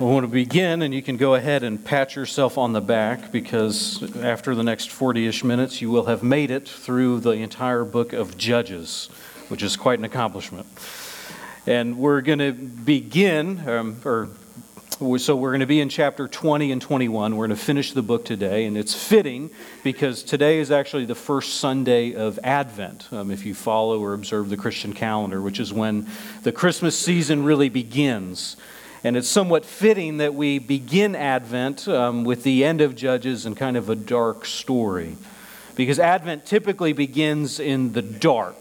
I want to begin, and you can go ahead and pat yourself on the back because after the next 40 ish minutes, you will have made it through the entire book of Judges, which is quite an accomplishment. And we're going to begin, um, or so we're going to be in chapter 20 and 21. We're going to finish the book today, and it's fitting because today is actually the first Sunday of Advent, um, if you follow or observe the Christian calendar, which is when the Christmas season really begins. And it's somewhat fitting that we begin Advent um, with the end of Judges and kind of a dark story. Because Advent typically begins in the dark.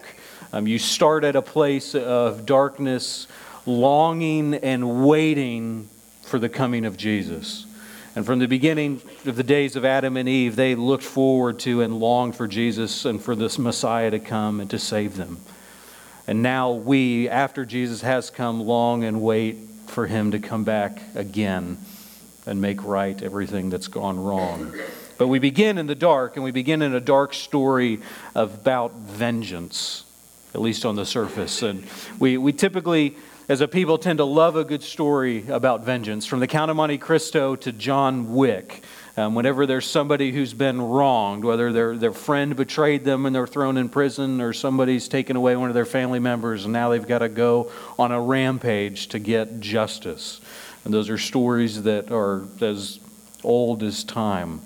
Um, you start at a place of darkness, longing and waiting for the coming of Jesus. And from the beginning of the days of Adam and Eve, they looked forward to and longed for Jesus and for this Messiah to come and to save them. And now we, after Jesus has come, long and wait for him to come back again and make right everything that's gone wrong. But we begin in the dark, and we begin in a dark story about vengeance, at least on the surface. And we, we typically, as a people, tend to love a good story about vengeance, from the Count of Monte Cristo to John Wick. Um, whenever there's somebody who's been wronged, whether their, their friend betrayed them and they're thrown in prison, or somebody's taken away one of their family members and now they've got to go on a rampage to get justice. And those are stories that are as old as time.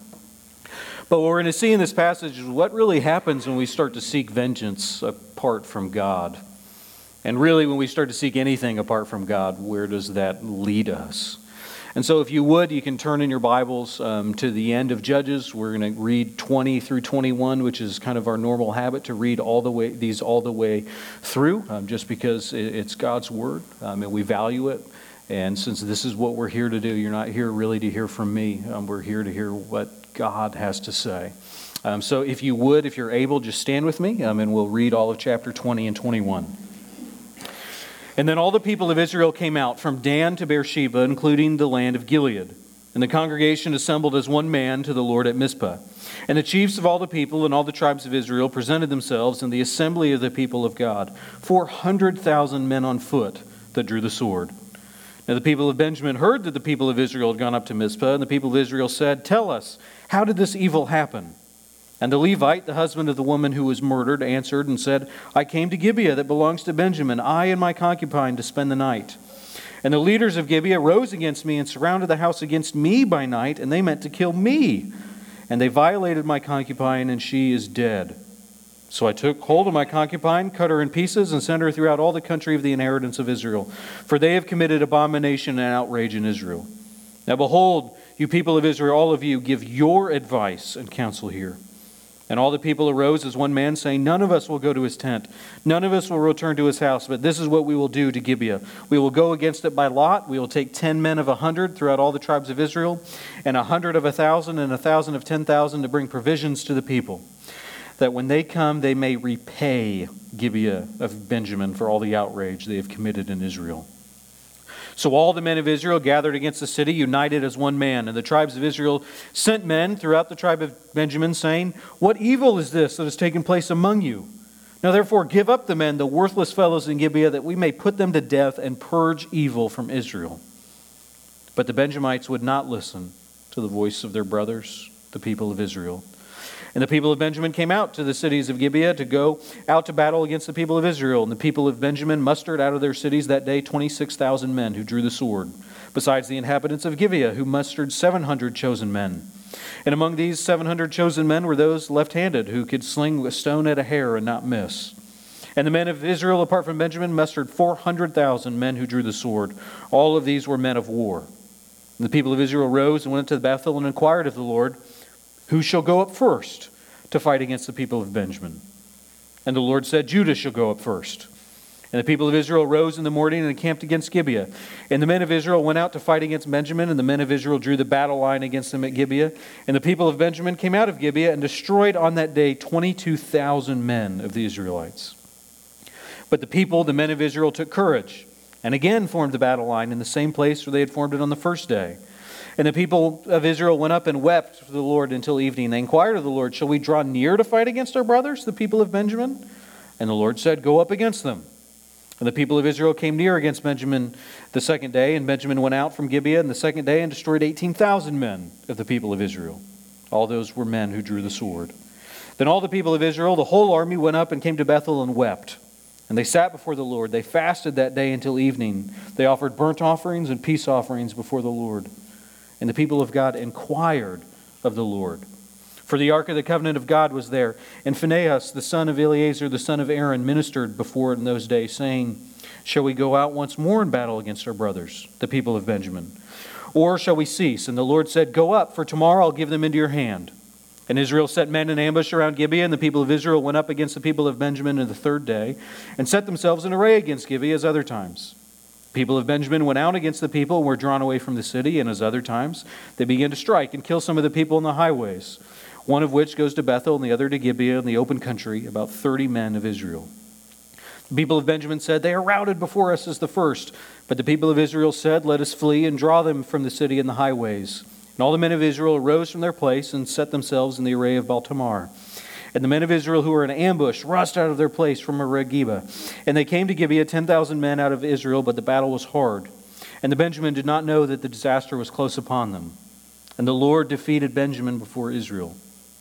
But what we're going to see in this passage is what really happens when we start to seek vengeance apart from God. And really, when we start to seek anything apart from God, where does that lead us? And so, if you would, you can turn in your Bibles um, to the end of Judges. We're going to read 20 through 21, which is kind of our normal habit to read all the way these all the way through, um, just because it's God's word um, and we value it. And since this is what we're here to do, you're not here really to hear from me. Um, we're here to hear what God has to say. Um, so, if you would, if you're able, just stand with me, um, and we'll read all of chapter 20 and 21. And then all the people of Israel came out from Dan to Beersheba, including the land of Gilead. And the congregation assembled as one man to the Lord at Mizpah. And the chiefs of all the people and all the tribes of Israel presented themselves in the assembly of the people of God, 400,000 men on foot that drew the sword. Now the people of Benjamin heard that the people of Israel had gone up to Mizpah, and the people of Israel said, Tell us, how did this evil happen? And the Levite, the husband of the woman who was murdered, answered and said, I came to Gibeah that belongs to Benjamin, I and my concubine, to spend the night. And the leaders of Gibeah rose against me and surrounded the house against me by night, and they meant to kill me. And they violated my concubine, and she is dead. So I took hold of my concubine, cut her in pieces, and sent her throughout all the country of the inheritance of Israel. For they have committed abomination and outrage in Israel. Now behold, you people of Israel, all of you, give your advice and counsel here. And all the people arose as one man, saying, None of us will go to his tent. None of us will return to his house, but this is what we will do to Gibeah. We will go against it by lot. We will take ten men of a hundred throughout all the tribes of Israel, and a hundred of a thousand, and a thousand of ten thousand to bring provisions to the people, that when they come, they may repay Gibeah of Benjamin for all the outrage they have committed in Israel. So all the men of Israel gathered against the city, united as one man. And the tribes of Israel sent men throughout the tribe of Benjamin, saying, What evil is this that has taken place among you? Now therefore give up the men, the worthless fellows in Gibeah, that we may put them to death and purge evil from Israel. But the Benjamites would not listen to the voice of their brothers, the people of Israel. And the people of Benjamin came out to the cities of Gibeah to go out to battle against the people of Israel. And the people of Benjamin mustered out of their cities that day 26,000 men who drew the sword, besides the inhabitants of Gibeah, who mustered 700 chosen men. And among these 700 chosen men were those left handed who could sling a stone at a hair and not miss. And the men of Israel, apart from Benjamin, mustered 400,000 men who drew the sword. All of these were men of war. And the people of Israel rose and went to Bethel and inquired of the Lord. Who shall go up first to fight against the people of Benjamin? And the Lord said, Judah shall go up first. And the people of Israel rose in the morning and encamped against Gibeah. And the men of Israel went out to fight against Benjamin, and the men of Israel drew the battle line against them at Gibeah. And the people of Benjamin came out of Gibeah and destroyed on that day 22,000 men of the Israelites. But the people, the men of Israel, took courage and again formed the battle line in the same place where they had formed it on the first day. And the people of Israel went up and wept to the Lord until evening. They inquired of the Lord, Shall we draw near to fight against our brothers, the people of Benjamin? And the Lord said, Go up against them. And the people of Israel came near against Benjamin the second day, and Benjamin went out from Gibeah in the second day and destroyed 18,000 men of the people of Israel. All those were men who drew the sword. Then all the people of Israel, the whole army, went up and came to Bethel and wept. And they sat before the Lord. They fasted that day until evening. They offered burnt offerings and peace offerings before the Lord. And the people of God inquired of the Lord. For the ark of the covenant of God was there. And Phinehas, the son of Eleazar, the son of Aaron, ministered before it in those days, saying, Shall we go out once more in battle against our brothers, the people of Benjamin? Or shall we cease? And the Lord said, Go up, for tomorrow I'll give them into your hand. And Israel set men in ambush around Gibeah, and the people of Israel went up against the people of Benjamin in the third day, and set themselves in array against Gibeah as other times. The people of Benjamin went out against the people and were drawn away from the city, and as other times, they began to strike and kill some of the people in the highways one of which goes to Bethel and the other to Gibeah in the open country, about 30 men of Israel. The people of Benjamin said, They are routed before us as the first. But the people of Israel said, Let us flee and draw them from the city and the highways. And all the men of Israel arose from their place and set themselves in the array of Baal-tamar. And the men of Israel who were in ambush rushed out of their place from Regeba. And they came to Gibeah, 10,000 men out of Israel, but the battle was hard. And the Benjamin did not know that the disaster was close upon them. And the Lord defeated Benjamin before Israel.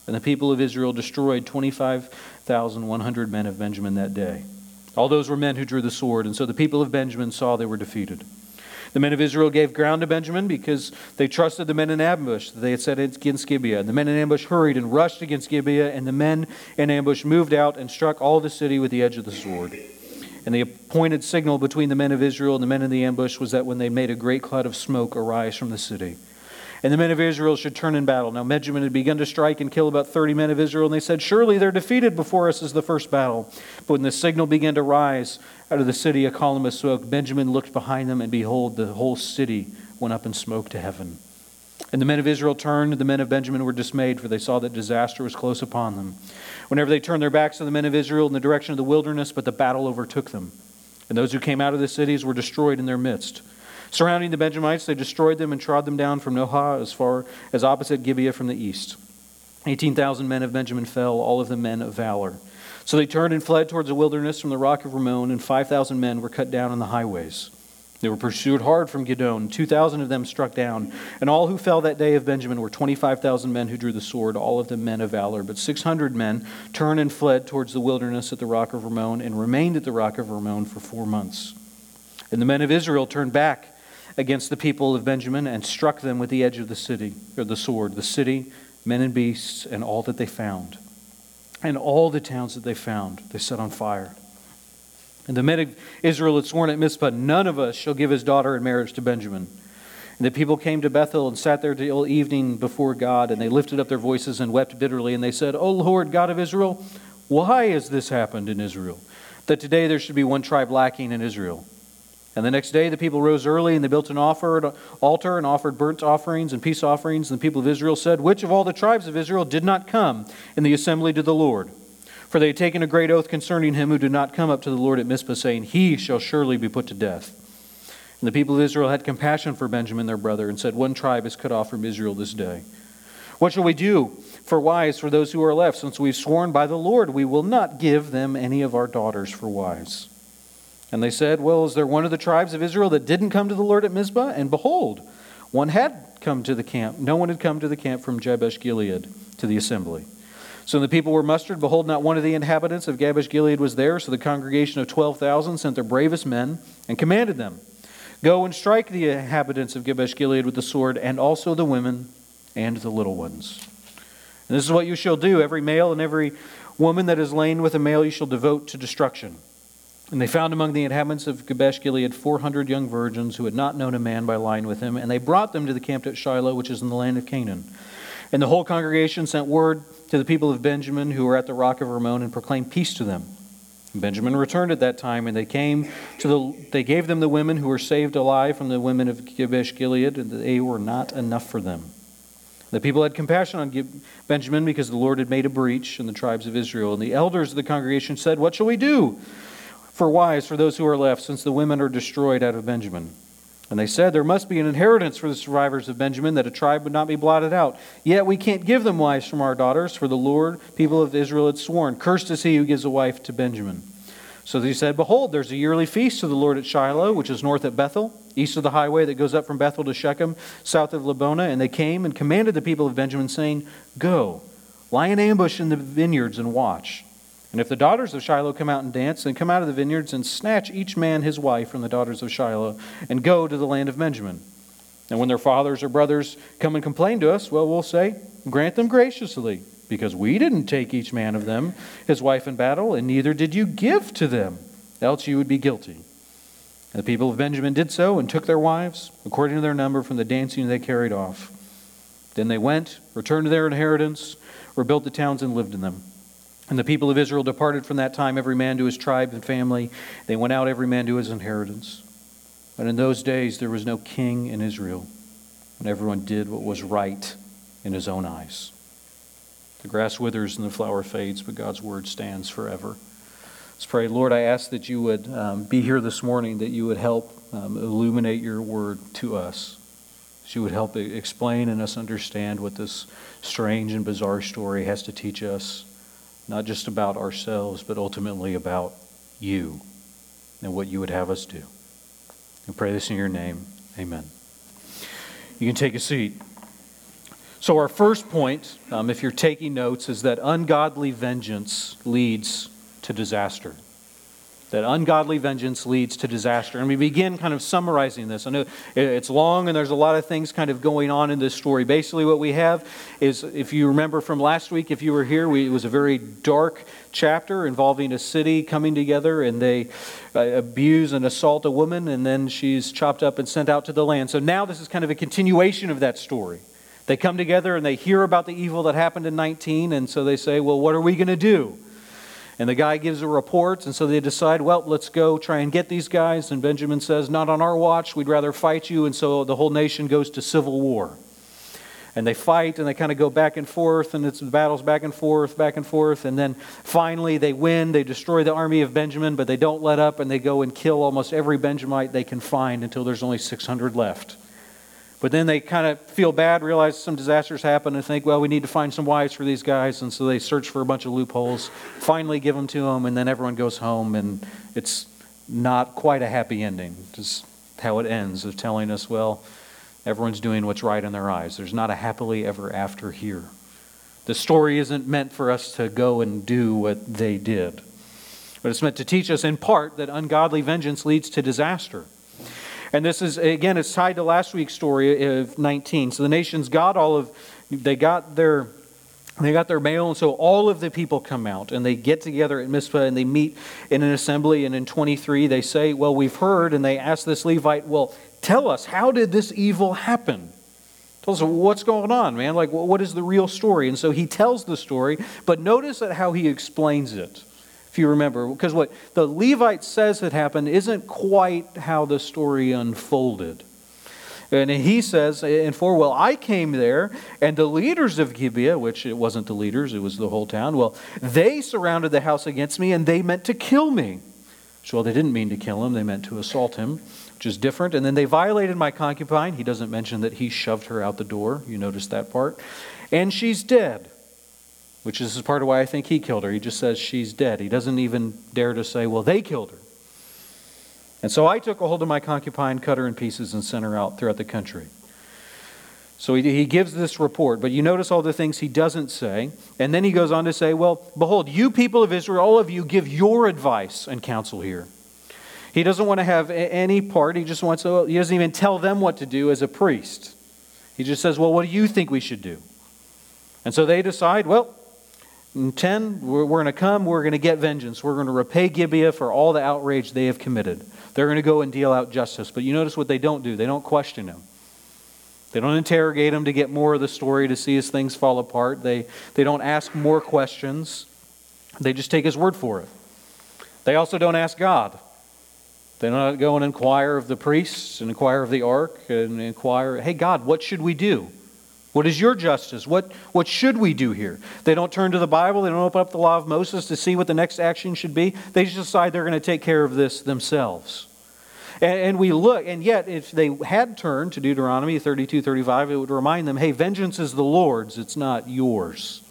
And the people of Israel destroyed 25,100 men of Benjamin that day. All those were men who drew the sword, and so the people of Benjamin saw they were defeated. The men of Israel gave ground to Benjamin because they trusted the men in ambush that they had set against Gibeah. And the men in ambush hurried and rushed against Gibeah, and the men in ambush moved out and struck all the city with the edge of the sword. And the appointed signal between the men of Israel and the men in the ambush was that when they made a great cloud of smoke arise from the city and the men of Israel should turn in battle. Now Benjamin had begun to strike and kill about 30 men of Israel, and they said, Surely they're defeated before us as the first battle. But when the signal began to rise out of the city, a column of smoke, Benjamin looked behind them, and behold, the whole city went up in smoke to heaven. And the men of Israel turned, and the men of Benjamin were dismayed, for they saw that disaster was close upon them. Whenever they turned their backs on the men of Israel in the direction of the wilderness, but the battle overtook them. And those who came out of the cities were destroyed in their midst. Surrounding the Benjamites, they destroyed them and trod them down from Nohah as far as opposite Gibeah from the east. 18,000 men of Benjamin fell, all of them men of valor. So they turned and fled towards the wilderness from the rock of Rimmon, and 5,000 men were cut down on the highways. They were pursued hard from Gidom. 2,000 of them struck down. And all who fell that day of Benjamin were 25,000 men who drew the sword, all of them men of valor. But 600 men turned and fled towards the wilderness at the rock of Rimmon and remained at the rock of Rimmon for four months. And the men of Israel turned back against the people of Benjamin and struck them with the edge of the city, or the sword, the city, men and beasts, and all that they found. And all the towns that they found, they set on fire. And the men of Israel had sworn at Mizpah, None of us shall give his daughter in marriage to Benjamin. And the people came to Bethel and sat there till evening before God, and they lifted up their voices and wept bitterly, and they said, O Lord, God of Israel, why has this happened in Israel? That today there should be one tribe lacking in Israel. And the next day the people rose early and they built an altar and offered burnt offerings and peace offerings. And the people of Israel said, Which of all the tribes of Israel did not come in the assembly to the Lord? For they had taken a great oath concerning him who did not come up to the Lord at Mizpah, saying, He shall surely be put to death. And the people of Israel had compassion for Benjamin their brother and said, One tribe is cut off from Israel this day. What shall we do for wives for those who are left, since we've sworn by the Lord we will not give them any of our daughters for wives? And they said, Well, is there one of the tribes of Israel that didn't come to the Lord at Mizpah? And behold, one had come to the camp. No one had come to the camp from Jabesh Gilead to the assembly. So the people were mustered. Behold, not one of the inhabitants of Jabesh Gilead was there. So the congregation of 12,000 sent their bravest men and commanded them Go and strike the inhabitants of Jabesh Gilead with the sword, and also the women and the little ones. And this is what you shall do every male and every woman that is lain with a male you shall devote to destruction. And they found among the inhabitants of Jabesh Gilead 400 young virgins who had not known a man by lying with him, and they brought them to the camp at Shiloh, which is in the land of Canaan. And the whole congregation sent word to the people of Benjamin who were at the rock of Rimmon and proclaimed peace to them. Benjamin returned at that time, and they came to the. They gave them the women who were saved alive from the women of Jabesh Gilead, and they were not enough for them. The people had compassion on Benjamin because the Lord had made a breach in the tribes of Israel. And the elders of the congregation said, What shall we do? For wives for those who are left, since the women are destroyed out of Benjamin. And they said, There must be an inheritance for the survivors of Benjamin, that a tribe would not be blotted out. Yet we can't give them wives from our daughters, for the Lord, people of Israel, had sworn, Cursed is he who gives a wife to Benjamin. So they said, Behold, there's a yearly feast to the Lord at Shiloh, which is north at Bethel, east of the highway that goes up from Bethel to Shechem, south of Lebonah. And they came and commanded the people of Benjamin, saying, Go, lie in ambush in the vineyards and watch. And if the daughters of Shiloh come out and dance, then come out of the vineyards and snatch each man his wife from the daughters of Shiloh and go to the land of Benjamin. And when their fathers or brothers come and complain to us, well, we'll say, Grant them graciously because we didn't take each man of them his wife in battle, and neither did you give to them, else you would be guilty. And the people of Benjamin did so and took their wives, according to their number, from the dancing they carried off. Then they went, returned to their inheritance, rebuilt the towns, and lived in them. And the people of Israel departed from that time, every man to his tribe and family. They went out, every man to his inheritance. But in those days there was no king in Israel, and everyone did what was right in his own eyes. The grass withers and the flower fades, but God's word stands forever. Let's pray. Lord, I ask that you would um, be here this morning, that you would help um, illuminate your word to us. That you would help explain and us understand what this strange and bizarre story has to teach us, not just about ourselves, but ultimately about you and what you would have us do. We pray this in your name. Amen. You can take a seat. So, our first point, um, if you're taking notes, is that ungodly vengeance leads to disaster. That ungodly vengeance leads to disaster. And we begin kind of summarizing this. I know it's long and there's a lot of things kind of going on in this story. Basically, what we have is, if you remember from last week, if you were here, we, it was a very dark chapter involving a city coming together and they uh, abuse and assault a woman, and then she's chopped up and sent out to the land. So now this is kind of a continuation of that story. They come together and they hear about the evil that happened in 19, and so they say, Well, what are we going to do? And the guy gives a report, and so they decide, Well, let's go try and get these guys. And Benjamin says, Not on our watch, we'd rather fight you. And so the whole nation goes to civil war. And they fight and they kind of go back and forth, and it's battles back and forth, back and forth. And then finally they win. They destroy the army of Benjamin, but they don't let up, and they go and kill almost every Benjamite they can find until there's only 600 left. But then they kind of feel bad, realize some disasters happen, and think, well, we need to find some wives for these guys. And so they search for a bunch of loopholes, finally give them to them, and then everyone goes home, and it's not quite a happy ending. Just how it ends of telling us, well, everyone's doing what's right in their eyes. There's not a happily ever after here. The story isn't meant for us to go and do what they did, but it's meant to teach us in part that ungodly vengeance leads to disaster. And this is, again, it's tied to last week's story of 19. So the nations got all of, they got their. They got their mail, and so all of the people come out and they get together at Mizpah and they meet in an assembly. And in 23, they say, Well, we've heard, and they ask this Levite, Well, tell us, how did this evil happen? Tell us what's going on, man. Like, what is the real story? And so he tells the story, but notice how he explains it if you remember. Because what the Levite says had happened isn't quite how the story unfolded. And he says in 4, well, I came there, and the leaders of Gibeah, which it wasn't the leaders, it was the whole town, well, they surrounded the house against me, and they meant to kill me. So, well, they didn't mean to kill him, they meant to assault him, which is different. And then they violated my concubine. He doesn't mention that he shoved her out the door. You notice that part. And she's dead which is part of why I think he killed her. He just says she's dead. He doesn't even dare to say, well, they killed her. And so I took a hold of my concubine, cut her in pieces, and sent her out throughout the country. So he, he gives this report, but you notice all the things he doesn't say. And then he goes on to say, Well, behold, you people of Israel, all of you, give your advice and counsel here. He doesn't want to have any part. He just wants to, he doesn't even tell them what to do as a priest. He just says, Well, what do you think we should do? And so they decide, Well, 10, we're, we're going to come, we're going to get vengeance. We're going to repay Gibeah for all the outrage they have committed. They're going to go and deal out justice. But you notice what they don't do they don't question him. They don't interrogate him to get more of the story to see as things fall apart. They, they don't ask more questions. They just take his word for it. They also don't ask God. They don't go and inquire of the priests and inquire of the ark and inquire, hey, God, what should we do? What is your justice? What, what should we do here? They don't turn to the Bible. They don't open up the law of Moses to see what the next action should be. They just decide they're going to take care of this themselves. And, and we look, and yet, if they had turned to Deuteronomy 32 35, it would remind them hey, vengeance is the Lord's, it's not yours.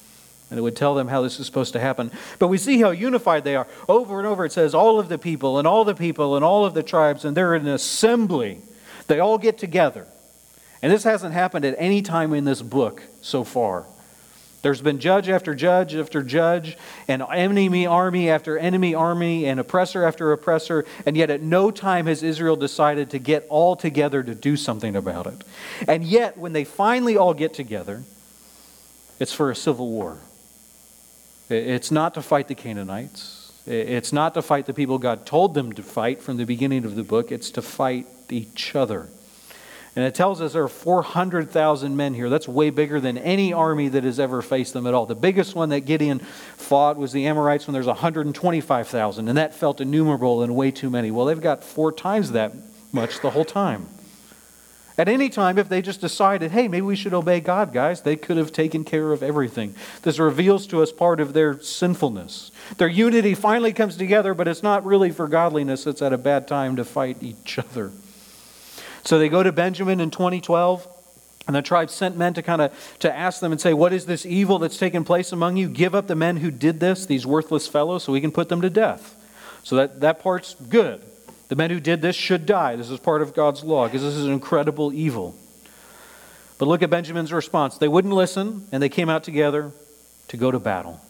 And it would tell them how this is supposed to happen. But we see how unified they are. Over and over it says, all of the people, and all the people, and all of the tribes, and they're in an assembly. They all get together. And this hasn't happened at any time in this book so far. There's been judge after judge after judge, and enemy army after enemy army, and oppressor after oppressor, and yet at no time has Israel decided to get all together to do something about it. And yet, when they finally all get together, it's for a civil war. It's not to fight the Canaanites. It's not to fight the people God told them to fight from the beginning of the book. It's to fight each other. And it tells us there are 400,000 men here. That's way bigger than any army that has ever faced them at all. The biggest one that Gideon fought was the Amorites when there's 125,000, and that felt innumerable and way too many. Well, they've got four times that much the whole time. At any time, if they just decided, hey, maybe we should obey God, guys, they could have taken care of everything. This reveals to us part of their sinfulness. Their unity finally comes together, but it's not really for godliness. It's at a bad time to fight each other. So they go to Benjamin in 2012. And the tribe sent men to kind of to ask them and say, "What is this evil that's taken place among you? Give up the men who did this, these worthless fellows, so we can put them to death." So that, that part's good. The men who did this should die. This is part of God's law because this is an incredible evil. But look at Benjamin's response. They wouldn't listen, and they came out together to go to battle.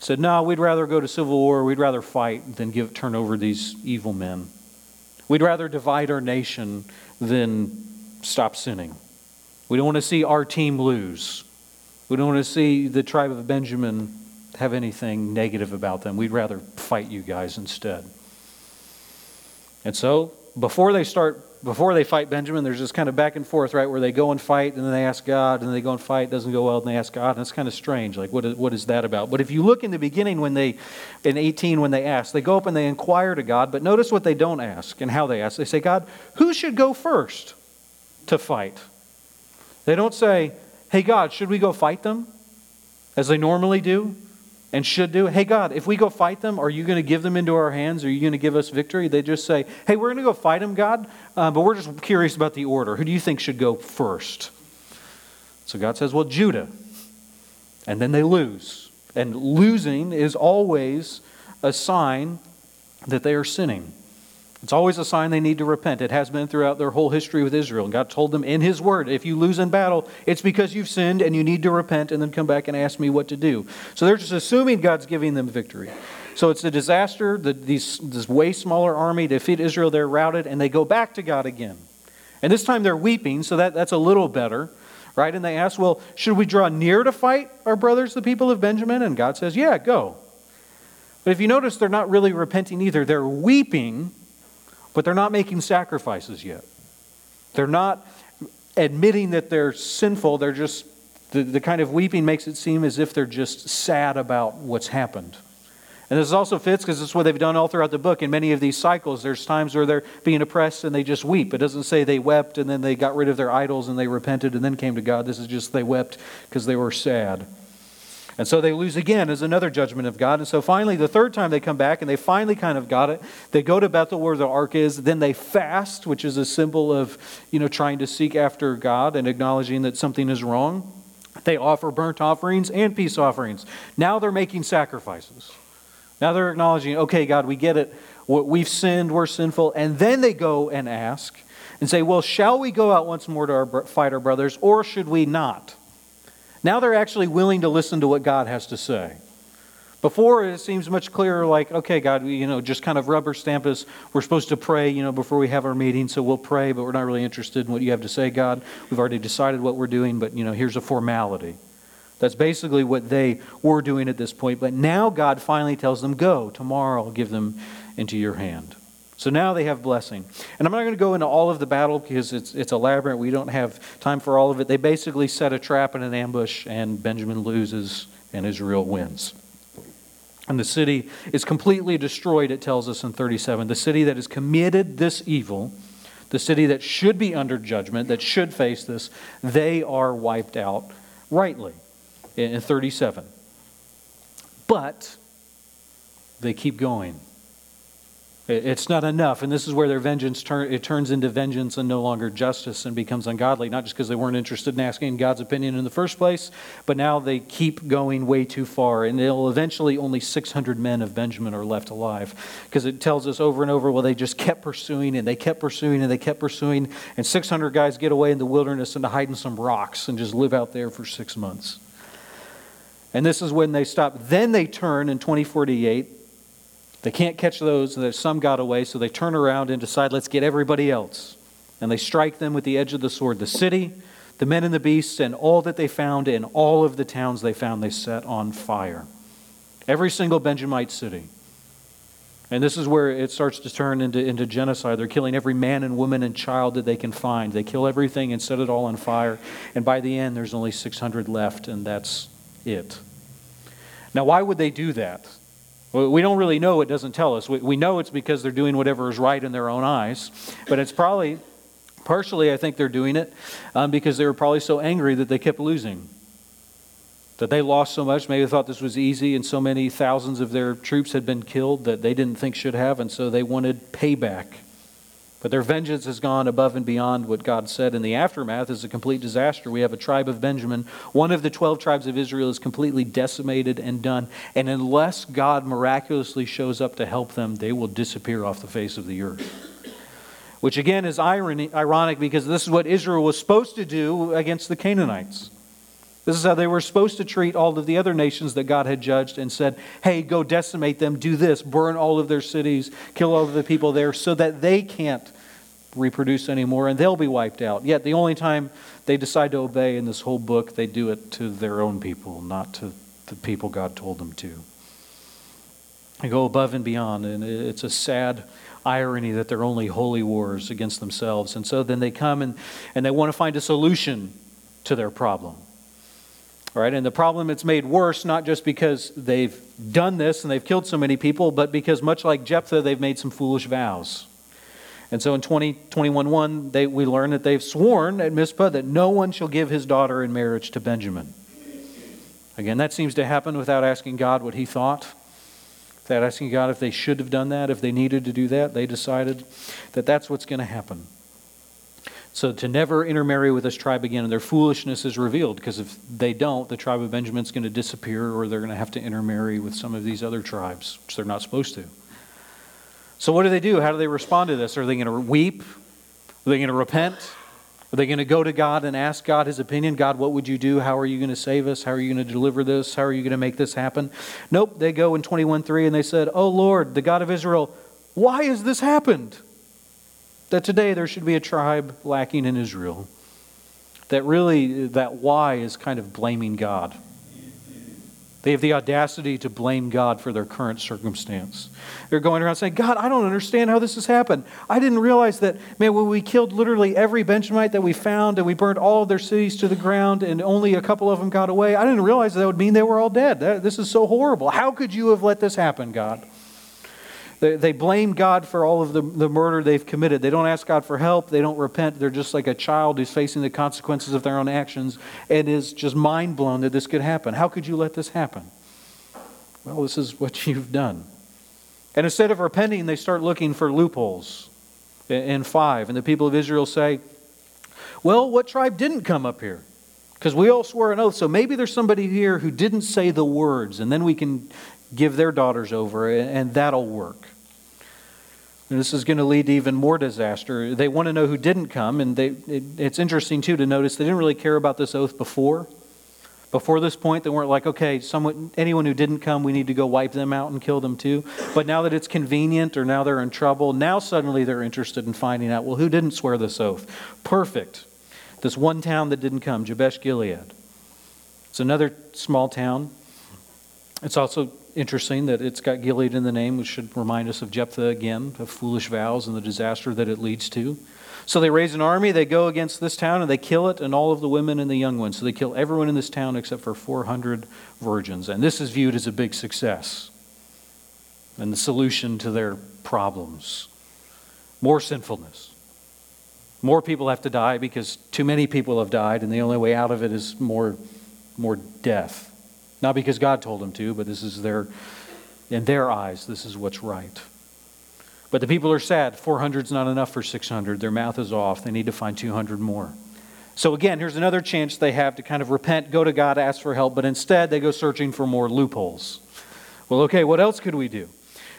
Said, "No, we'd rather go to civil war. We'd rather fight than give turn over these evil men." We'd rather divide our nation than stop sinning. We don't want to see our team lose. We don't want to see the tribe of Benjamin have anything negative about them. We'd rather fight you guys instead. And so, before they start before they fight Benjamin, there's this kind of back and forth, right, where they go and fight, and then they ask God, and then they go and fight, doesn't go well, and they ask God, and it's kind of strange. Like, what is, what is that about? But if you look in the beginning, when they, in 18, when they ask, they go up and they inquire to God, but notice what they don't ask and how they ask. They say, God, who should go first to fight? They don't say, hey, God, should we go fight them? As they normally do and should do. Hey, God, if we go fight them, are you going to give them into our hands? Are you going to give us victory? They just say, Hey, we're going to go fight them, God, uh, but we're just curious about the order. Who do you think should go first? So God says, Well, Judah. And then they lose. And losing is always a sign that they are sinning. It's always a sign they need to repent. It has been throughout their whole history with Israel. And God told them in His Word if you lose in battle, it's because you've sinned and you need to repent and then come back and ask me what to do. So they're just assuming God's giving them victory. So it's a disaster. The, these, this way smaller army defeat Israel. They're routed and they go back to God again. And this time they're weeping, so that, that's a little better, right? And they ask, Well, should we draw near to fight our brothers, the people of Benjamin? And God says, Yeah, go. But if you notice, they're not really repenting either. They're weeping but they're not making sacrifices yet. They're not admitting that they're sinful. They're just, the, the kind of weeping makes it seem as if they're just sad about what's happened. And this also fits because it's what they've done all throughout the book. In many of these cycles, there's times where they're being oppressed and they just weep. It doesn't say they wept and then they got rid of their idols and they repented and then came to God. This is just they wept because they were sad. And so they lose again as another judgment of God. And so finally, the third time they come back and they finally kind of got it. They go to Bethel where the ark is. Then they fast, which is a symbol of, you know, trying to seek after God and acknowledging that something is wrong. They offer burnt offerings and peace offerings. Now they're making sacrifices. Now they're acknowledging, okay, God, we get it. We've sinned, we're sinful. And then they go and ask and say, well, shall we go out once more to our, fight our brothers, or should we not? Now they're actually willing to listen to what God has to say. Before it seems much clearer, like, okay, God, you know, just kind of rubber stamp us. We're supposed to pray, you know, before we have our meeting, so we'll pray, but we're not really interested in what you have to say, God. We've already decided what we're doing, but, you know, here's a formality. That's basically what they were doing at this point. But now God finally tells them, go, tomorrow I'll give them into your hand. So now they have blessing. And I'm not going to go into all of the battle because it's, it's elaborate. We don't have time for all of it. They basically set a trap and an ambush, and Benjamin loses, and Israel wins. And the city is completely destroyed, it tells us in 37. The city that has committed this evil, the city that should be under judgment, that should face this, they are wiped out rightly in 37. But they keep going. It's not enough. And this is where their vengeance turn, it turns into vengeance and no longer justice and becomes ungodly, not just because they weren't interested in asking God's opinion in the first place, but now they keep going way too far. And they'll eventually only 600 men of Benjamin are left alive. Because it tells us over and over, well, they just kept pursuing and they kept pursuing and they kept pursuing. And 600 guys get away in the wilderness and hide in some rocks and just live out there for six months. And this is when they stop. Then they turn in 2048 they can't catch those, and some got away, so they turn around and decide, let's get everybody else. And they strike them with the edge of the sword. The city, the men and the beasts, and all that they found in all of the towns they found, they set on fire. Every single Benjamite city. And this is where it starts to turn into, into genocide. They're killing every man and woman and child that they can find. They kill everything and set it all on fire. And by the end, there's only 600 left, and that's it. Now, why would they do that? We don't really know, it doesn't tell us. We we know it's because they're doing whatever is right in their own eyes, but it's probably, partially, I think they're doing it um, because they were probably so angry that they kept losing. That they lost so much, maybe they thought this was easy, and so many thousands of their troops had been killed that they didn't think should have, and so they wanted payback. But their vengeance has gone above and beyond what God said. And the aftermath is a complete disaster. We have a tribe of Benjamin. One of the 12 tribes of Israel is completely decimated and done. And unless God miraculously shows up to help them, they will disappear off the face of the earth. Which again is irony, ironic because this is what Israel was supposed to do against the Canaanites. This is how they were supposed to treat all of the other nations that God had judged and said, hey, go decimate them, do this, burn all of their cities, kill all of the people there, so that they can't reproduce anymore and they'll be wiped out. Yet the only time they decide to obey in this whole book, they do it to their own people, not to the people God told them to. They go above and beyond, and it's a sad irony that they're only holy wars against themselves. And so then they come and, and they want to find a solution to their problem. Right, and the problem it's made worse not just because they've done this and they've killed so many people, but because much like Jephthah, they've made some foolish vows. And so in 2021 they, we learn that they've sworn at Mizpah that no one shall give his daughter in marriage to Benjamin. Again, that seems to happen without asking God what he thought, without asking God if they should have done that, if they needed to do that. They decided that that's what's going to happen. So to never intermarry with this tribe again, and their foolishness is revealed because if they don't, the tribe of Benjamin's going to disappear, or they're going to have to intermarry with some of these other tribes, which they're not supposed to. So what do they do? How do they respond to this? Are they going to weep? Are they going to repent? Are they going to go to God and ask God his opinion? God, what would you do? How are you going to save us? How are you going to deliver this? How are you going to make this happen? Nope, they go in 21:3 and they said, "Oh Lord, the God of Israel, why has this happened?" That today there should be a tribe lacking in Israel. That really, that why is kind of blaming God. They have the audacity to blame God for their current circumstance. They're going around saying, God, I don't understand how this has happened. I didn't realize that, man, when we killed literally every Benjamite that we found and we burned all of their cities to the ground and only a couple of them got away, I didn't realize that would mean they were all dead. That, this is so horrible. How could you have let this happen, God? They, they blame God for all of the, the murder they've committed. They don't ask God for help. They don't repent. They're just like a child who's facing the consequences of their own actions and is just mind blown that this could happen. How could you let this happen? Well, this is what you've done. And instead of repenting, they start looking for loopholes in 5. And the people of Israel say, Well, what tribe didn't come up here? Because we all swore an oath, so maybe there's somebody here who didn't say the words, and then we can give their daughters over, and that'll work. And this is going to lead to even more disaster. They want to know who didn't come, and they, it, it's interesting, too, to notice they didn't really care about this oath before. Before this point, they weren't like, okay, someone, anyone who didn't come, we need to go wipe them out and kill them too. But now that it's convenient or now they're in trouble, now suddenly they're interested in finding out, well, who didn't swear this oath? Perfect. This one town that didn't come, Jabesh Gilead. It's another small town. It's also interesting that it's got Gilead in the name, which should remind us of Jephthah again, of foolish vows and the disaster that it leads to. So they raise an army, they go against this town, and they kill it and all of the women and the young ones. So they kill everyone in this town except for 400 virgins. And this is viewed as a big success and the solution to their problems. More sinfulness. More people have to die because too many people have died, and the only way out of it is more, more death. Not because God told them to, but this is their, in their eyes, this is what's right. But the people are sad. 400 is not enough for 600. Their mouth is off. They need to find 200 more. So, again, here's another chance they have to kind of repent, go to God, ask for help, but instead they go searching for more loopholes. Well, okay, what else could we do?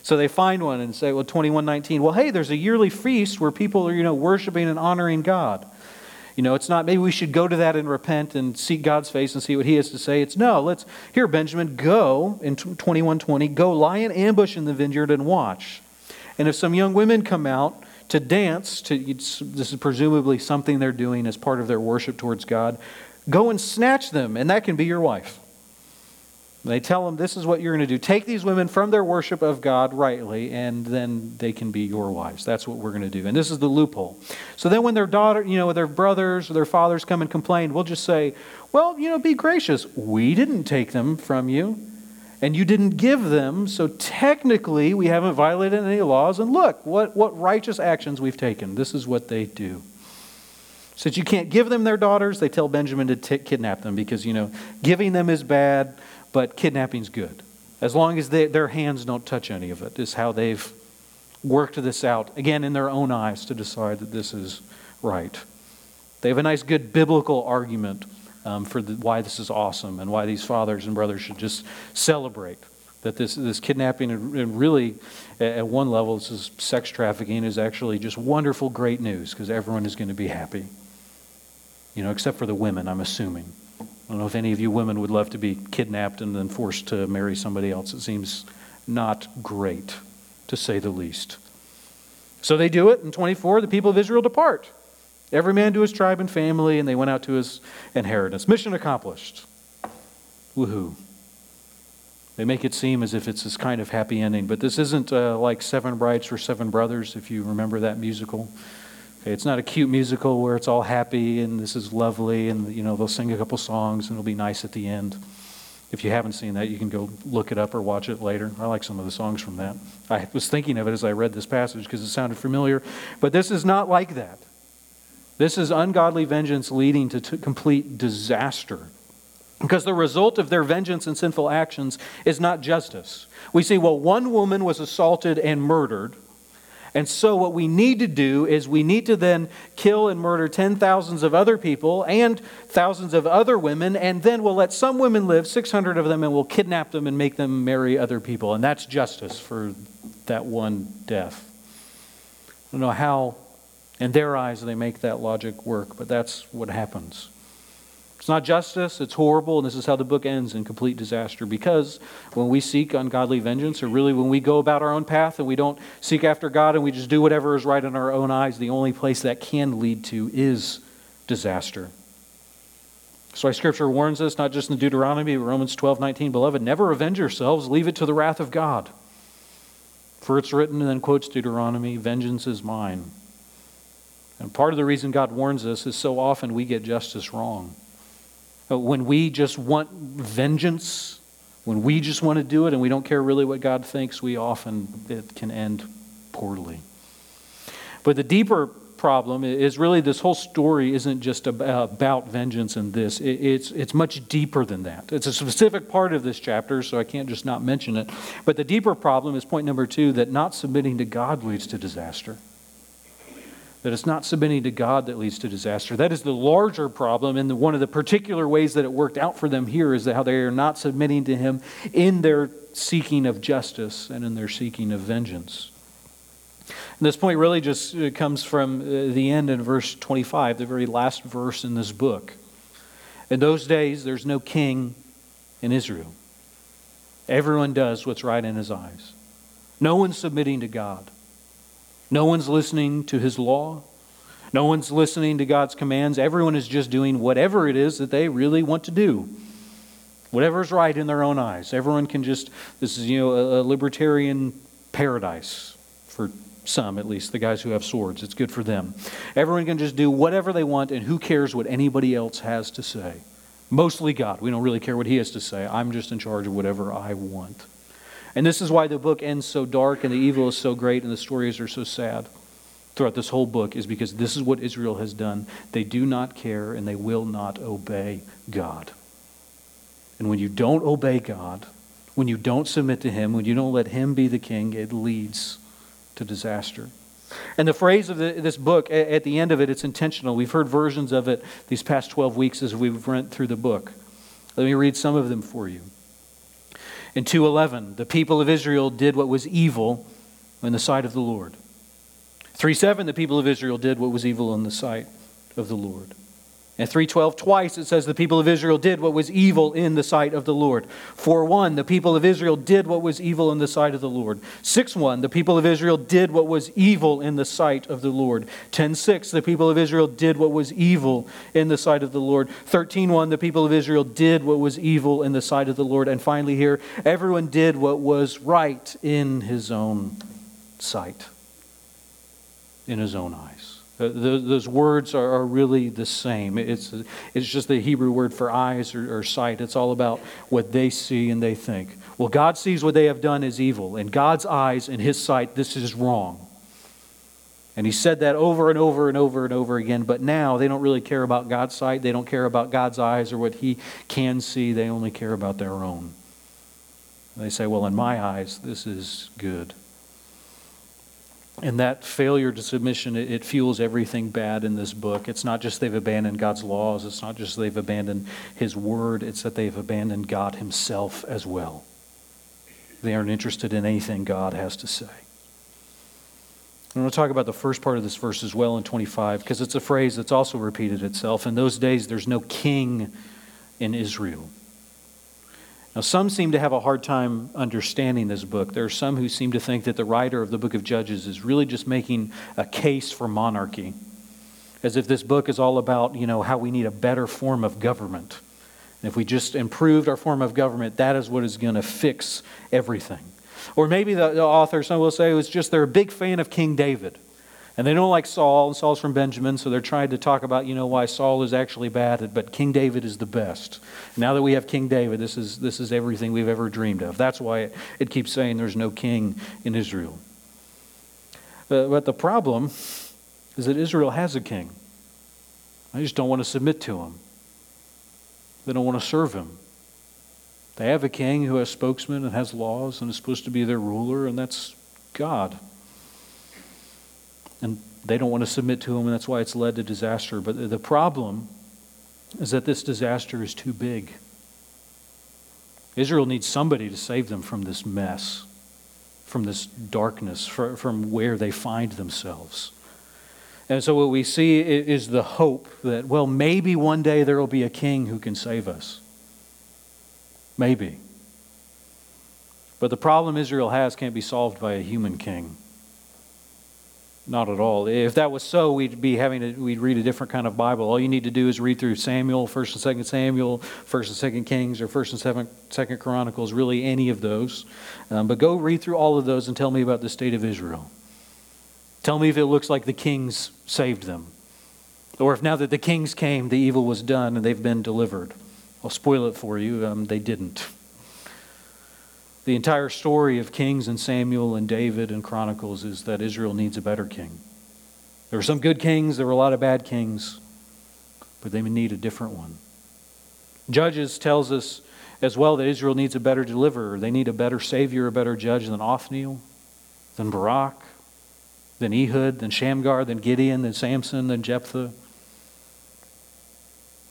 So they find one and say, well, 2119, well, hey, there's a yearly feast where people are, you know, worshiping and honoring God. You know, it's not maybe we should go to that and repent and seek God's face and see what He has to say. It's no, let's, here, Benjamin, go in 2120, go lie in ambush in the vineyard and watch. And if some young women come out to dance, to, this is presumably something they're doing as part of their worship towards God, go and snatch them, and that can be your wife. They tell them this is what you're going to do. Take these women from their worship of God rightly, and then they can be your wives. That's what we're going to do. And this is the loophole. So then when their daughter, you know, their brothers or their fathers come and complain, we'll just say, well, you know, be gracious. We didn't take them from you, and you didn't give them, so technically we haven't violated any laws. And look, what, what righteous actions we've taken. This is what they do. Since you can't give them their daughters, they tell Benjamin to t- kidnap them because, you know, giving them is bad but kidnapping's good. As long as they, their hands don't touch any of it, is how they've worked this out, again, in their own eyes to decide that this is right. They have a nice, good biblical argument um, for the, why this is awesome and why these fathers and brothers should just celebrate that this, this kidnapping and really at one level this is sex trafficking is actually just wonderful great news because everyone is going to be happy you know except for the women i'm assuming I don't know if any of you women would love to be kidnapped and then forced to marry somebody else. It seems not great, to say the least. So they do it. In 24, the people of Israel depart. Every man to his tribe and family, and they went out to his inheritance. Mission accomplished. Woohoo. They make it seem as if it's this kind of happy ending, but this isn't uh, like Seven Brides for Seven Brothers, if you remember that musical. Okay, it's not a cute musical where it's all happy and this is lovely and you know they'll sing a couple songs and it'll be nice at the end. If you haven't seen that, you can go look it up or watch it later. I like some of the songs from that. I was thinking of it as I read this passage because it sounded familiar, but this is not like that. This is ungodly vengeance leading to t- complete disaster. Because the result of their vengeance and sinful actions is not justice. We see, well, one woman was assaulted and murdered. And so, what we need to do is we need to then kill and murder ten thousands of other people and thousands of other women, and then we'll let some women live, 600 of them, and we'll kidnap them and make them marry other people. And that's justice for that one death. I don't know how, in their eyes, they make that logic work, but that's what happens. It's not justice, it's horrible, and this is how the book ends in complete disaster. Because when we seek ungodly vengeance, or really when we go about our own path and we don't seek after God and we just do whatever is right in our own eyes, the only place that can lead to is disaster. That's why Scripture warns us, not just in Deuteronomy, but Romans 12 19, Beloved, never avenge yourselves, leave it to the wrath of God. For it's written, and then quotes Deuteronomy, Vengeance is mine. And part of the reason God warns us is so often we get justice wrong. Uh, when we just want vengeance, when we just want to do it and we don't care really what God thinks, we often, it can end poorly. But the deeper problem is really this whole story isn't just uh, about vengeance and this. It's, it's much deeper than that. It's a specific part of this chapter, so I can't just not mention it. But the deeper problem is point number two that not submitting to God leads to disaster that it's not submitting to God that leads to disaster. That is the larger problem, and one of the particular ways that it worked out for them here is how they are not submitting to Him in their seeking of justice and in their seeking of vengeance. And this point really just uh, comes from uh, the end in verse 25, the very last verse in this book. In those days, there's no king in Israel. Everyone does what's right in his eyes. No one's submitting to God. No one's listening to his law. No one's listening to God's commands. Everyone is just doing whatever it is that they really want to do. Whatever's right in their own eyes. Everyone can just, this is, you know, a, a libertarian paradise for some, at least, the guys who have swords. It's good for them. Everyone can just do whatever they want, and who cares what anybody else has to say? Mostly God. We don't really care what He has to say. I'm just in charge of whatever I want. And this is why the book ends so dark and the evil is so great and the stories are so sad throughout this whole book, is because this is what Israel has done. They do not care and they will not obey God. And when you don't obey God, when you don't submit to Him, when you don't let Him be the king, it leads to disaster. And the phrase of the, this book, at the end of it, it's intentional. We've heard versions of it these past 12 weeks as we've went through the book. Let me read some of them for you. In 2:11, the people of Israel did what was evil in the sight of the Lord. 3:7, the people of Israel did what was evil in the sight of the Lord. And 3:12 twice it says the people of Israel did what was evil in the sight of the Lord. 4:1 the people of Israel did what was evil in the sight of the Lord. 6:1 the people of Israel did what was evil in the sight of the Lord. 10:6 the people of Israel did what was evil in the sight of the Lord. 13:1 the people of Israel did what was evil in the sight of the Lord. And finally here everyone did what was right in his own sight. In his own eyes. Uh, those words are, are, really the same. It's, it's just the Hebrew word for eyes or, or sight. It's all about what they see and they think. Well, God sees what they have done as evil. In God's eyes, in His sight, this is wrong. And he said that over and over and over and over again. But now they don't really care about God's sight. They don't care about God's eyes or what he can see. They only care about their own. They say, well, in my eyes, this is good. And that failure to submission, it, it, fuels everything bad in this book. It's not just they've abandoned God's laws, it's not just they've abandoned His word, it's that they've abandoned God Himself as well. They aren't interested in anything God has to say. I want to talk about the first part of this verse as well in 25, because it's a phrase that's also repeated itself. In those days, there's no king in Israel. Now, some seem to have a hard time understanding this book. There are some who seem to think that the writer of the book of Judges is really just making a case for monarchy, as if this book is all about, you know, how we need a better form of government. And if we just improved our form of government, that is what is going to fix everything. Or maybe the, the author, some will say, was just they're a big fan of King David. And they don't like Saul, and Saul's from Benjamin, so they're trying to talk about, you know, why Saul is actually bad, but King David is the best. Now that we have King David, this is, this is everything we've ever dreamed of. That's why it, it keeps saying there's no king in Israel. Uh, but the problem is that Israel has a king. They just don't want to submit to him, they don't want to serve him. They have a king who has spokesmen and has laws and is supposed to be their ruler, and that's God. And they don't want to submit to him, and that's why it's led to disaster. But the problem is that this disaster is too big. Israel needs somebody to save them from this mess, from this darkness, from where they find themselves. And so, what we see is the hope that, well, maybe one day there will be a king who can save us. Maybe. But the problem Israel has can't be solved by a human king. Not at all. If that was so, we'd be having to, we'd read a different kind of Bible. All you need to do is read through Samuel, First and Second Samuel, First and Second Kings, or First and Second Chronicles. Really, any of those. Um, but go read through all of those and tell me about the state of Israel. Tell me if it looks like the kings saved them, or if now that the kings came, the evil was done and they've been delivered. I'll spoil it for you. Um, they didn't. The entire story of Kings and Samuel and David and Chronicles is that Israel needs a better king. There were some good kings, there were a lot of bad kings, but they need a different one. Judges tells us as well that Israel needs a better deliverer. They need a better savior, a better judge than Othniel, than Barak, than Ehud, than Shamgar, than Gideon, than Samson, than Jephthah.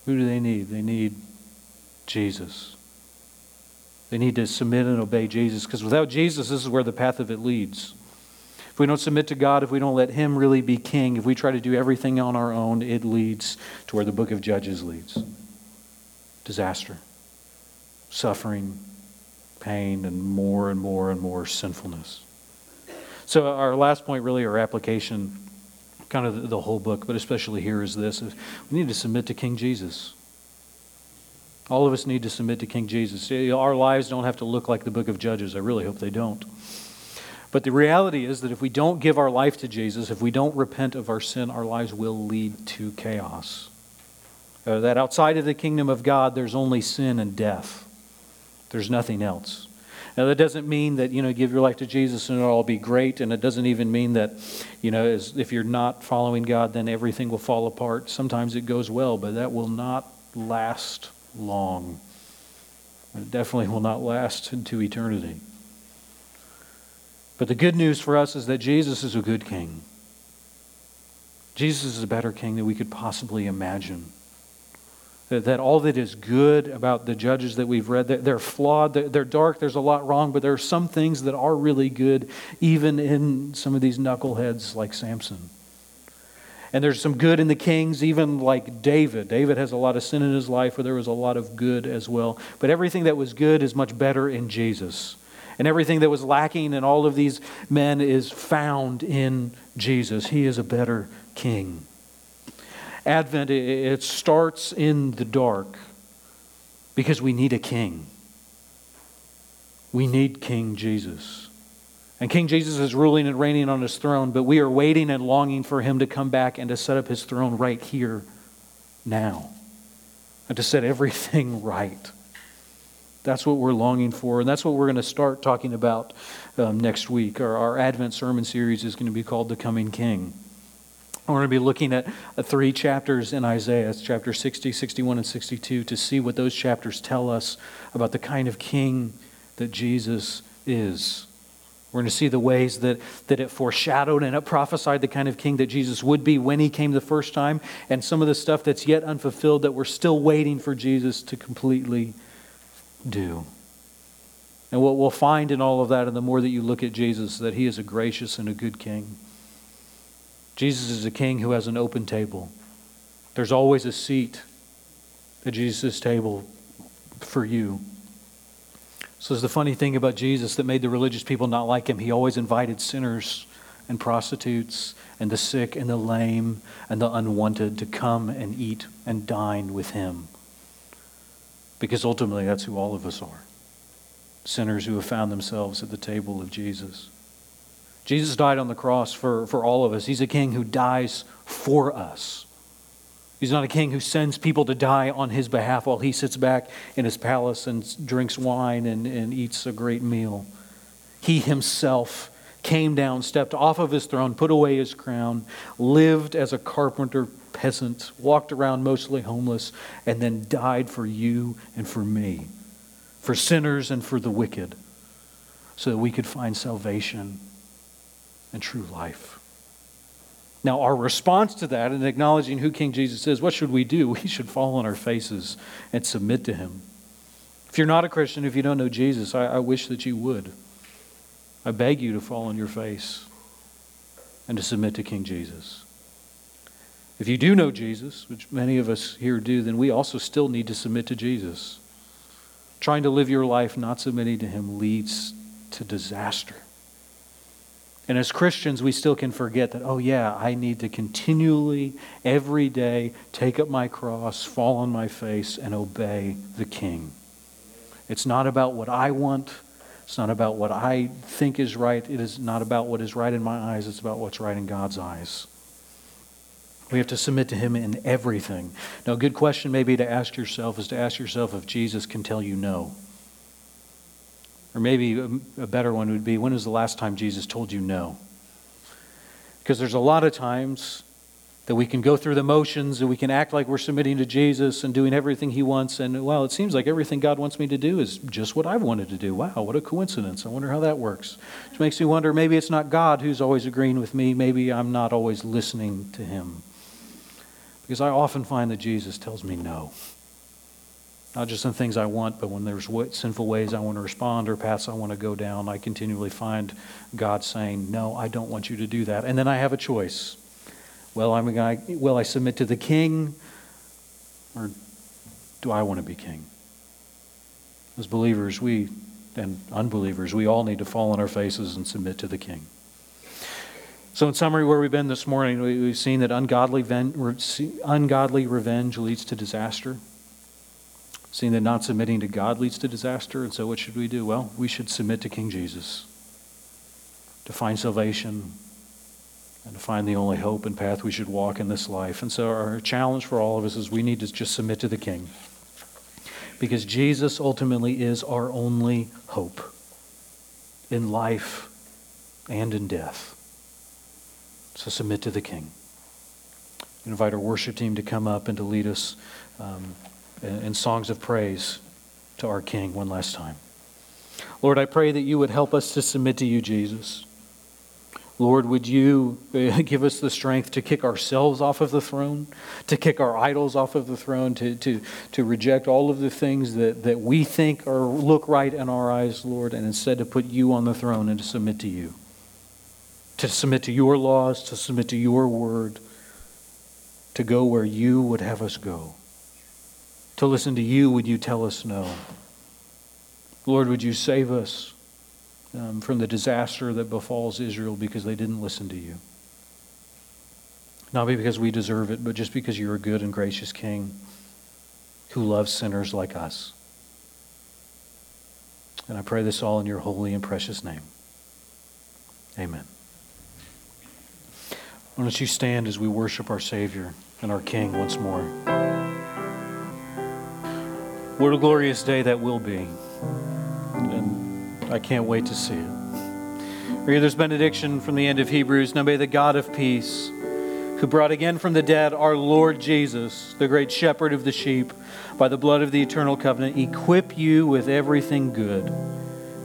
Who do they need? They need Jesus. They need to submit and obey Jesus because without Jesus, this is where the path of it leads. If we don't submit to God, if we don't let Him really be king, if we try to do everything on our own, it leads to where the book of Judges leads disaster, suffering, pain, and more and more and more sinfulness. So, our last point, really, our application, kind of the whole book, but especially here, is this we need to submit to King Jesus. All of us need to submit to King Jesus. Our lives don't have to look like the book of Judges. I really hope they don't. But the reality is that if we don't give our life to Jesus, if we don't repent of our sin, our lives will lead to chaos. Uh, that outside of the kingdom of God, there's only sin and death. There's nothing else. Now, that doesn't mean that, you know, give your life to Jesus and it'll all be great. And it doesn't even mean that, you know, if you're not following God, then everything will fall apart. Sometimes it goes well, but that will not last long. It definitely will not last into eternity. But the good news for us is that Jesus is a good king. Jesus is a better king than we could possibly imagine. That, that all that is good about the judges that we've read, they're, flawed, they're dark, there's a lot wrong, but there are some things that are really good, even in some of these knuckleheads like Samson. And there's some good in the kings, even like David. David has a lot of sin in his life, where there was a lot of good as well. But everything that was good is much better in Jesus. And everything that was lacking in all of these men is found in Jesus. He is a better king. Advent, it starts in the dark because we need a king. We need King Jesus. And King Jesus is ruling and reigning on his throne, but we are waiting and longing for him to come back and to set up his throne right here, now, and to set everything right. That's what we're longing for, and that's what we're going to start talking about um, next week. Our, our Advent sermon series is going to be called The Coming King. We're going to be looking at three chapters in Isaiah, chapter 60, 61, and 62, to see what those chapters tell us about the kind of king that Jesus is. We're going to see the ways that, that it foreshadowed and it prophesied the kind of king that Jesus would be when he came the first time, and some of the stuff that's yet unfulfilled that we're still waiting for Jesus to completely do. And what we'll find in all of that, and the more that you look at Jesus, that he is a gracious and a good king. Jesus is a king who has an open table. There's always a seat at Jesus' table for you. So, it's the funny thing about Jesus that made the religious people not like him. He always invited sinners and prostitutes and the sick and the lame and the unwanted to come and eat and dine with him. Because ultimately, that's who all of us are sinners who have found themselves at the table of Jesus. Jesus died on the cross for, for all of us. He's a king who dies for us. He's not a king who sends people to die on his behalf while he sits back in his palace and drinks wine and, and eats a great meal. He himself came down, stepped off of his throne, put away his crown, lived as a carpenter peasant, walked around mostly homeless, and then died for you and for me, for sinners and for the wicked, so that we could find salvation and true life. Now, our response to that and acknowledging who King Jesus is, what should we do? We should fall on our faces and submit to him. If you're not a Christian, if you don't know Jesus, I, I wish that you would. I beg you to fall on your face and to submit to King Jesus. If you do know Jesus, which many of us here do, then we also still need to submit to Jesus. Trying to live your life not submitting to Him leads to disaster. And as Christians, we still can forget that, oh, yeah, I need to continually, every day, take up my cross, fall on my face, and obey the King. It's not about what I want. It's not about what I think is right. It is not about what is right in my eyes. It's about what's right in God's eyes. We have to submit to Him in everything. Now, a good question maybe to ask yourself is to ask yourself if Jesus can tell you no. Or maybe a better one would be when was the last time Jesus told you no? Because there's a lot of times that we can go through the motions and we can act like we're submitting to Jesus and doing everything He wants. And, well, it seems like everything God wants me to do is just what I've wanted to do. Wow, what a coincidence. I wonder how that works. Which makes me wonder maybe it's not God who's always agreeing with me. Maybe I'm not always listening to Him. Because I often find that Jesus tells me no. Not just in things I want, but when there's sinful ways I want to respond or paths I want to go down, I continually find God saying, No, I don't want you to do that. And then I have a choice. Well, I'm a guy, will I submit to the king or do I want to be king? As believers, we and unbelievers, we all need to fall on our faces and submit to the king. So, in summary, where we've been this morning, we've seen that ungodly, ungodly revenge leads to disaster. Seeing that not submitting to God leads to disaster. And so, what should we do? Well, we should submit to King Jesus to find salvation and to find the only hope and path we should walk in this life. And so, our challenge for all of us is we need to just submit to the King because Jesus ultimately is our only hope in life and in death. So submit to the King. Invite our worship team to come up and to lead us um, in, in songs of praise to our King one last time. Lord, I pray that you would help us to submit to you, Jesus. Lord, would you uh, give us the strength to kick ourselves off of the throne, to kick our idols off of the throne, to, to, to reject all of the things that, that we think or look right in our eyes, Lord, and instead to put you on the throne and to submit to you, to submit to your laws, to submit to your word, to go where you would have us go, to listen to you would you tell us no. Lord, would you save us? um, from the disaster that befalls Israel because they didn't listen to you. Not because we deserve it, but just because you're a good and gracious King who loves sinners like us. And I pray this all in your holy and precious name. Amen. Why don't you stand as we worship our Savior and our King once more? What a glorious day that will be. And I can't wait to see it. Read this benediction from the end of Hebrews. Now may the God of peace, who brought again from the dead our Lord Jesus, the great shepherd of the sheep, by the blood of the eternal covenant, equip you with everything good,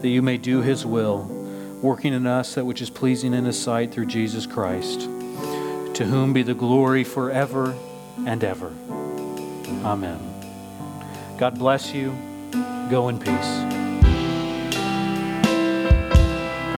that you may do his will, working in us that which is pleasing in his sight through Jesus Christ, to whom be the glory forever and ever. Amen. God bless you. Go in peace.